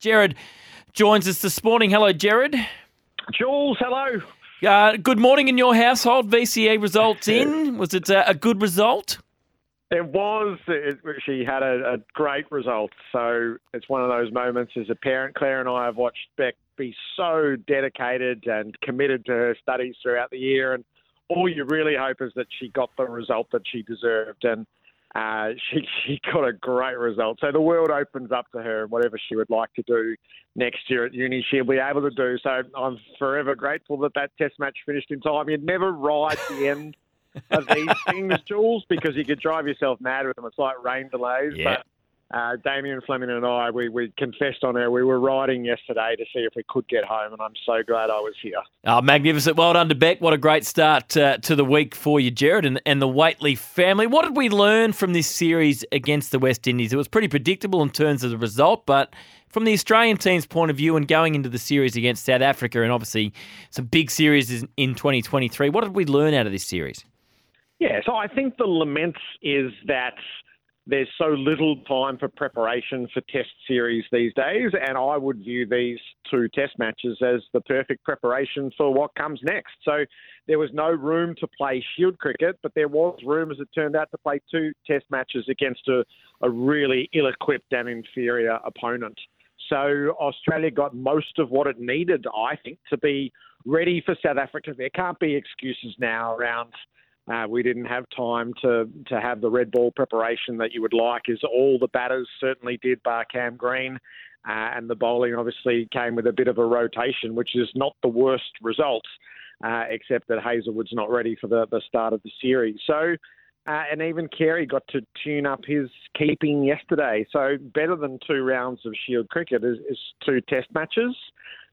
Gerard joins us this morning. Hello, Gerard. Jules, hello. Uh, good morning in your household. VCE results in. Was it uh, a good result? It was. It, she had a, a, great result. So it's one of those moments as a parent. Claire and I have watched Beck be so dedicated and committed to her studies throughout the year. And all you really hope is that she got the result that she deserved. And uh, she she got a great result. So the world opens up to her, and whatever she would like to do next year at uni, she'll be able to do. So I'm forever grateful that that test match finished in time. You'd never ride the end of these things, Jules, because you could drive yourself mad with them. It's like rain delays, yeah. but uh, Damien Fleming and I, we, we confessed on air we were riding yesterday to see if we could get home, and I'm so glad I was here. Oh, magnificent. Well done to Beck. What a great start uh, to the week for you, Gerard, and, and the Whateley family. What did we learn from this series against the West Indies? It was pretty predictable in terms of the result, but from the Australian team's point of view and going into the series against South Africa and obviously some big series in 2023, what did we learn out of this series? Yeah, so I think the lament is that – there's so little time for preparation for test series these days, and I would view these two test matches as the perfect preparation for what comes next. So there was no room to play shield cricket, but there was room, as it turned out, to play two test matches against a, a really ill equipped and inferior opponent. So Australia got most of what it needed, I think, to be ready for South Africa. There can't be excuses now around uh, we didn't have time to, to have the red ball preparation that you would like, as all the batters certainly did, bar Cam Green. Uh, and the bowling obviously came with a bit of a rotation, which is not the worst result, uh, except that Hazlewood's not ready for the, the start of the series. So, uh, and even Carey got to tune up his keeping yesterday. So, better than two rounds of Shield cricket is, is two test matches.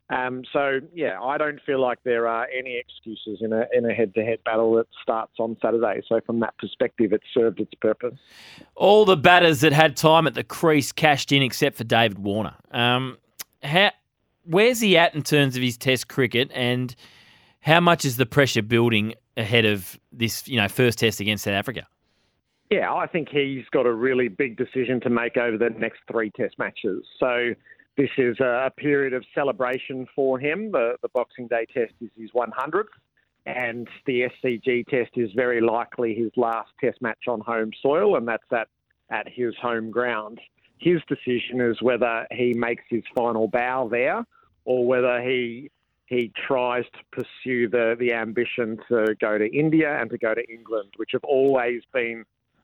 Um, so yeah, I don't feel like there are any excuses in a in a head-to-head battle that starts on Saturday. So from that perspective, it served its purpose. All the batters that had time at the crease cashed in, except for David Warner. Um, how, where's he at in terms of his Test cricket, and how much is the pressure building ahead of this, you know, first Test against South Africa? Yeah, I think he's got a really big decision to make over the next three Test matches. So this is a period of celebration for him. The, the Boxing Day test is his 100th, and the SCG test is very likely his last test match on home soil, and that's at, at his home ground. His decision is whether he makes his final bow there or whether he he tries to pursue the, the ambition to go to India and to go to England, which have always been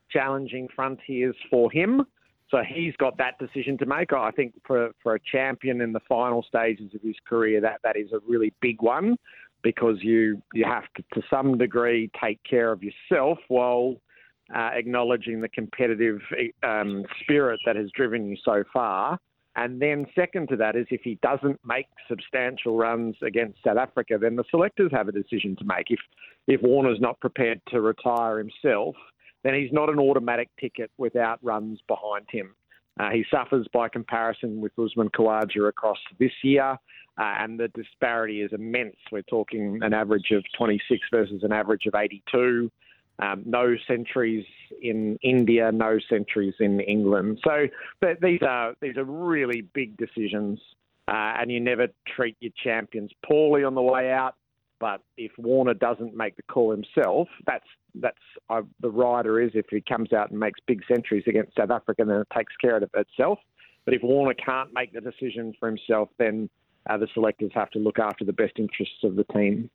challenging frontiers for him. So he's got that decision to make. I think for, for a champion in the final stages of his career, that, that is a really big one because you, you have to, to some degree, take care of yourself while uh, acknowledging the competitive um, spirit that has driven you so far. And then, second to that, is if he doesn't make substantial runs against South Africa, then the selectors have a decision to make. If if Warner's not prepared to retire himself, then he's not an automatic ticket without runs behind him. Uh, he suffers by comparison with Usman Khawaja across this year, uh, and the disparity is immense. We're talking an average of 26 versus an average of 82. Um, no centuries in India, no centuries in England. So these are these are really big decisions, uh, and you never treat your champions poorly on the way out. But if Warner doesn't make the call himself, that's that's uh, the rider is if he comes out and makes big centuries against South Africa, and then it takes care of itself. But if Warner can't make the decision for himself, then uh, the selectors have to look after the best interests of the team.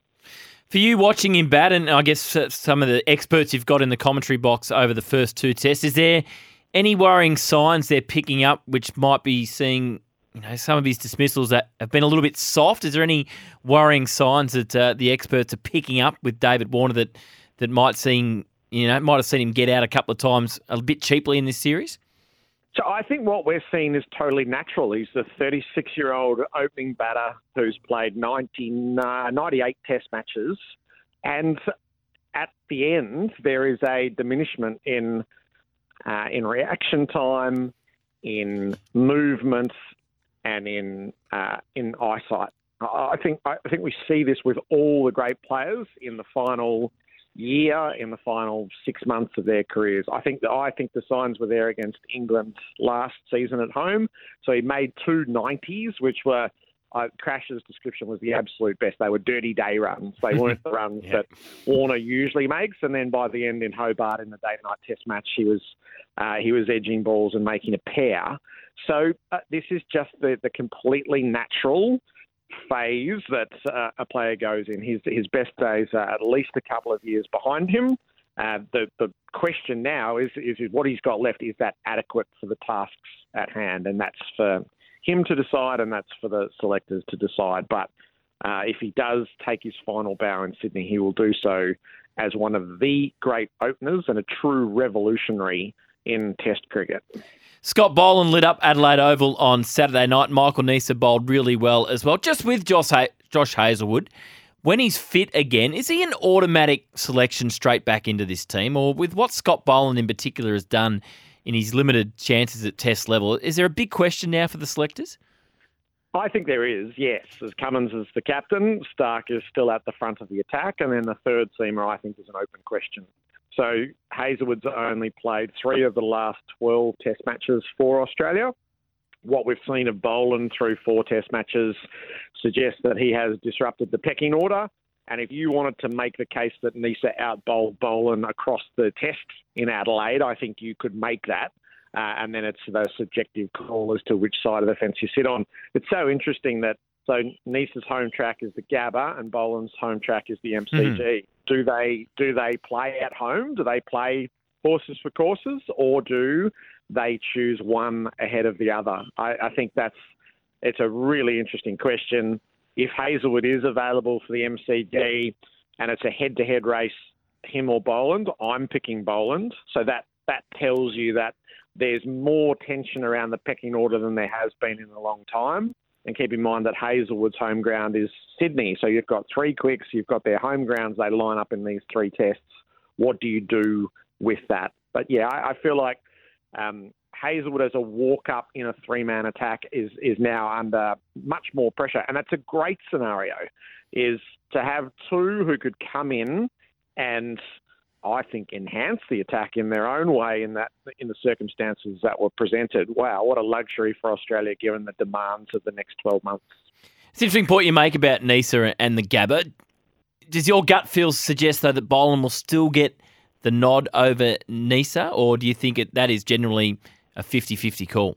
For you watching him bat, and I guess uh, some of the experts you've got in the commentary box over the first two tests, is there any worrying signs they're picking up which might be seeing you know, some of his dismissals that have been a little bit soft. Is there any worrying signs that uh, the experts are picking up with David Warner that that might seem you know might have seen him get out a couple of times a bit cheaply in this series? So I think what we're seeing is totally natural. He's the 36 year old opening batter who's played 90, uh, 98 test matches. And at the end, there is a diminishment in, uh, in reaction time, in movement, and in, uh, in eyesight. I think, I think we see this with all the great players in the final year in the final six months of their careers. I think that I think the signs were there against England last season at home. So he made two 90s, which were uh, Crash's description was the absolute best. They were dirty day runs. They weren't the runs yeah. that Warner usually makes. And then by the end in Hobart in the day-night Test match, he was uh, he was edging balls and making a pair. So uh, this is just the, the completely natural phase that uh, a player goes in. His his best days are at least a couple of years behind him. Uh, the the question now is, is is what he's got left is that adequate for the tasks at hand, and that's for him to decide, and that's for the selectors to decide. But uh, if he does take his final bow in Sydney, he will do so as one of the great openers and a true revolutionary in Test cricket. Scott Boland lit up Adelaide Oval on Saturday night. Michael Neser bowled really well as well, just with Josh, ha- Josh Hazlewood. When he's fit again, is he an automatic selection straight back into this team? Or with what Scott Boland in particular has done in his limited chances at test level, is there a big question now for the selectors? I think there is, yes. As Cummins is the captain, Stark is still at the front of the attack, and then the third seamer, I think, is an open question. So Hazlewood's only played three of the last 12 Test matches for Australia. What we've seen of Boland through four Test matches suggests that he has disrupted the pecking order. And if you wanted to make the case that Neser outbowled Boland across the test in Adelaide, I think you could make that. Uh, and then it's the subjective call as to which side of the fence you sit on. It's so interesting that so Neser's home track is the Gabba and Boland's home track is the MCG. Mm-hmm do they do they play at home? Do they play horses for courses, or do they choose one ahead of the other? I, I think that's it's a really interesting question. If Hazlewood is available for the MCG and it's a head-to-head race, him or Boland, I'm picking Boland. So that that tells you that there's more tension around the pecking order than there has been in a long time. And keep in mind that Hazlewood's home ground is Sydney. So you've got three quicks, you've got their home grounds, they line up in these three tests. What do you do with that? But yeah, I, I feel like um, Hazlewood as a walk up in a three man attack is, is now under much more pressure. And that's a great scenario, is to have two who could come in and I think, enhance the attack in their own way in that in the circumstances that were presented. Wow, what a luxury for Australia given the demands of the next 12 months. It's an interesting point you make about Neser and the Gabba. Does your gut feel suggest though that Boland will still get the nod over Neser, or do you think it, that is generally a 50-50 call?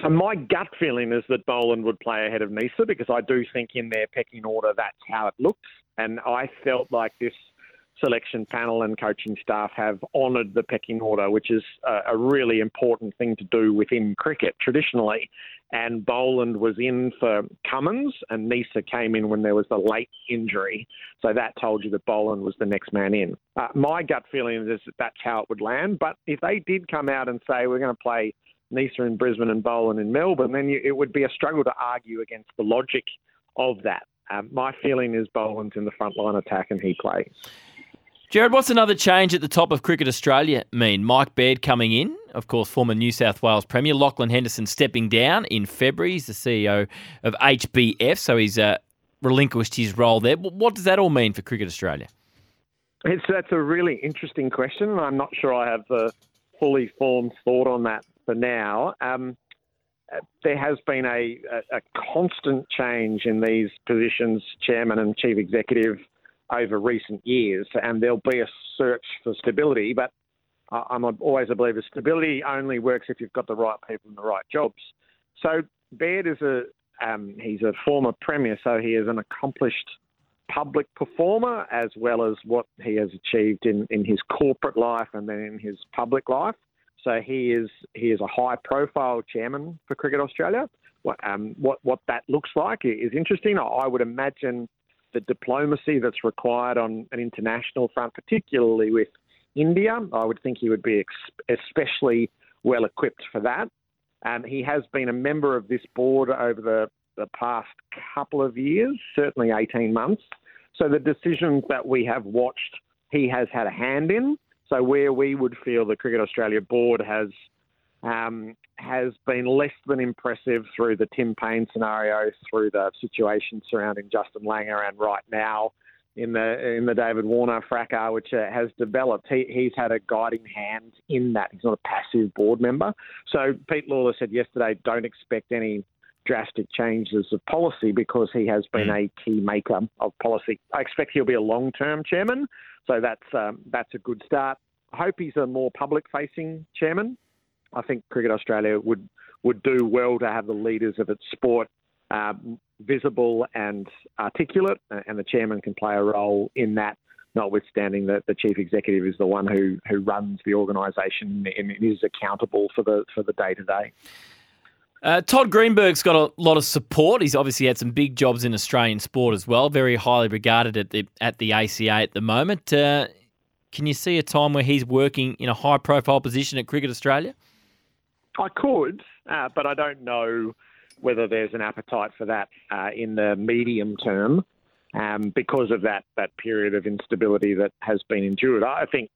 So my gut feeling is that Boland would play ahead of Neser because I do think in their pecking order that's how it looks, and I felt like this selection panel and coaching staff have honoured the pecking order, which is a, a, really important thing to do within cricket traditionally. And Boland was in for Cummins, and Neser came in when there was the late injury. So that told you that Boland was the next man in. Uh, my gut feeling is that that's how it would land. But if they did come out and say we're going to play Neser in Brisbane and Boland in Melbourne, then you, it would be a struggle to argue against the logic of that. Um, my feeling is Boland's in the front line attack and he plays. Gerard, what's another change at the top of Cricket Australia mean? Mike Baird coming in, of course, former New South Wales Premier. Lachlan Henderson stepping down in February. He's the CEO of HBF, so he's uh, relinquished his role there. What does that all mean for Cricket Australia? It's, that's a really interesting question, and I'm not sure I have a fully formed thought on that for now. Um, there has been a, a, a, constant change in these positions, chairman and chief executive, over recent years, and there'll be a search for stability. But I'm always a believer stability only works if you've got the right people in the right jobs. So Baird is a um, he's a former premier, so he is an accomplished public performer as well as what he has achieved in, in his corporate life and then in his public life. So he is he is a high profile chairman for Cricket Australia. What um, what what that looks like is interesting. I would imagine the diplomacy that's required on an international front, particularly with India. I would think he would be ex- especially well equipped for that. He has been a member of this board over the, the past couple of years, certainly 18 months. So the decisions that we have watched, he has had a hand in. So where we would feel the Cricket Australia board has um, has been less than impressive through the Tim Paine scenario, through the situation surrounding Justin Langer, and right now in the in the David Warner fracas, which uh, has developed. He, he's had a guiding hand in that. He's not a passive board member. So Pete Lalor said yesterday, don't expect any drastic changes of policy because he has been mm. a key maker of policy. I expect he'll be a long-term chairman, so that's um, that's a good start. I hope he's a more public-facing chairman. I think Cricket Australia would would do well to have the leaders of its sport uh, visible and articulate, and the chairman can play a role in that. Notwithstanding that the chief executive is the one who who runs the organisation and is accountable for the for the day to day. Todd Greenberg's got a lot of support. He's obviously had some big jobs in Australian sport as well. Very highly regarded at the at the ACA at the moment. Uh, can you see a time where he's working in a high profile position at Cricket Australia? I could, uh, but I don't know whether there's an appetite for that uh, in the medium term um, because of that, that period of instability that has been endured. I think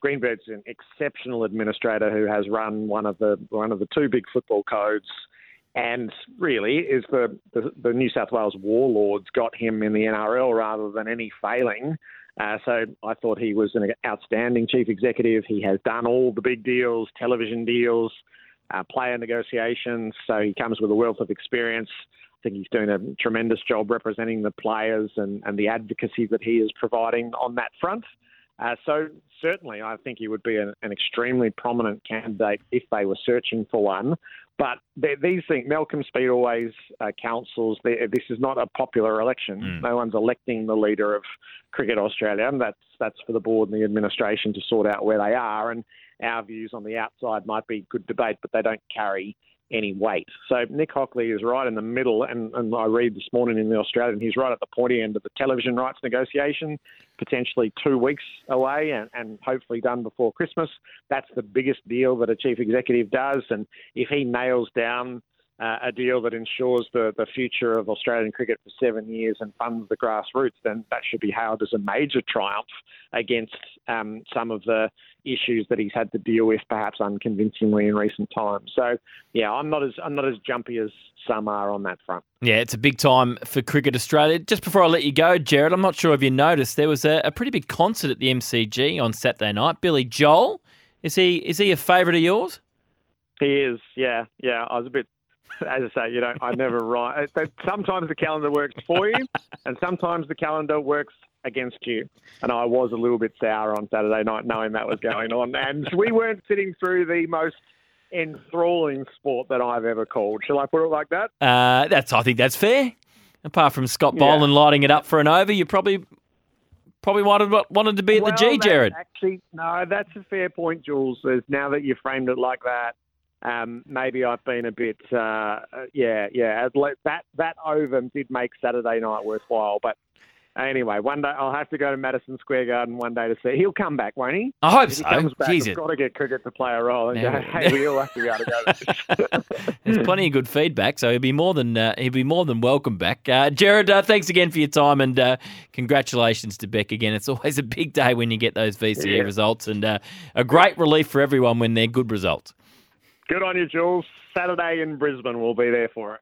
Greenberg's an exceptional administrator who has run one of the one of the two big football codes, and really is the, the, the New South Wales warlords got him in the NRL rather than any failing. Uh, so I thought he was an outstanding chief executive. He has done all the big deals, television deals uh, player negotiations. So he comes with a wealth of experience. I think he's doing a tremendous job representing the players and, and the advocacy that he is providing on that front. Uh, so certainly, I think he would be an, an, extremely prominent candidate if they were searching for one. But these things, Malcolm Speed always uh, counsels. This is not a popular election. Mm. No one's electing the leader of Cricket Australia. And that's that's for the board and the administration to sort out where they are. And our views on the outside might be good debate, but they don't carry any weight. So Nick Hockley is right in the middle, and, and I read this morning in the Australian, he's right at the pointy end of the television rights negotiation, potentially two weeks away, and, and hopefully done before Christmas. That's the biggest deal that a chief executive does, and if he nails down uh, a deal that ensures the, the future of Australian cricket for seven years and funds the grassroots, then that should be hailed as a major triumph against um, some of the issues that he's had to deal with, perhaps unconvincingly in recent times. So, yeah, I'm not as I'm not as jumpy as some are on that front. Yeah, it's a big time for Cricket Australia. Just before I let you go, Gerard, I'm not sure if you noticed there was a, a pretty big concert at the MCG on Saturday night. Billy Joel, is he is he a favourite of yours? He is, yeah, yeah. I was a bit as I say, you know, I never write. Sometimes the calendar works for you, and sometimes the calendar works against you. And I was a little bit sour on Saturday night knowing that was going on. And we weren't sitting through the most enthralling sport that I've ever called. Shall I put it like that? Uh, that's. I think that's fair. Apart from Scott Boland yeah. lighting it up for an over, you probably probably wanted wanted to be at well, the G, Gerard. Actually, no, that's a fair point, Jules. now that you framed it like that, um, maybe I've been a bit, uh, yeah, yeah. That that over did make Saturday night worthwhile, but Anyway, one day I'll have to go to Madison Square Garden one day to see. He'll come back, won't he? I hope if so. He comes back. Jeez, got to get cricket to play a role. And go, hey, we all have to be able to go. There's plenty of good feedback, so he'll be more than uh, he'll be more than welcome back. Uh, Gerard, uh, thanks again for your time and uh, congratulations to Beck again. It's always a big day when you get those VCE yeah. results, and uh, a great relief for everyone when they're good results. Good on you, Jules. Saturday in Brisbane, we'll be there for it.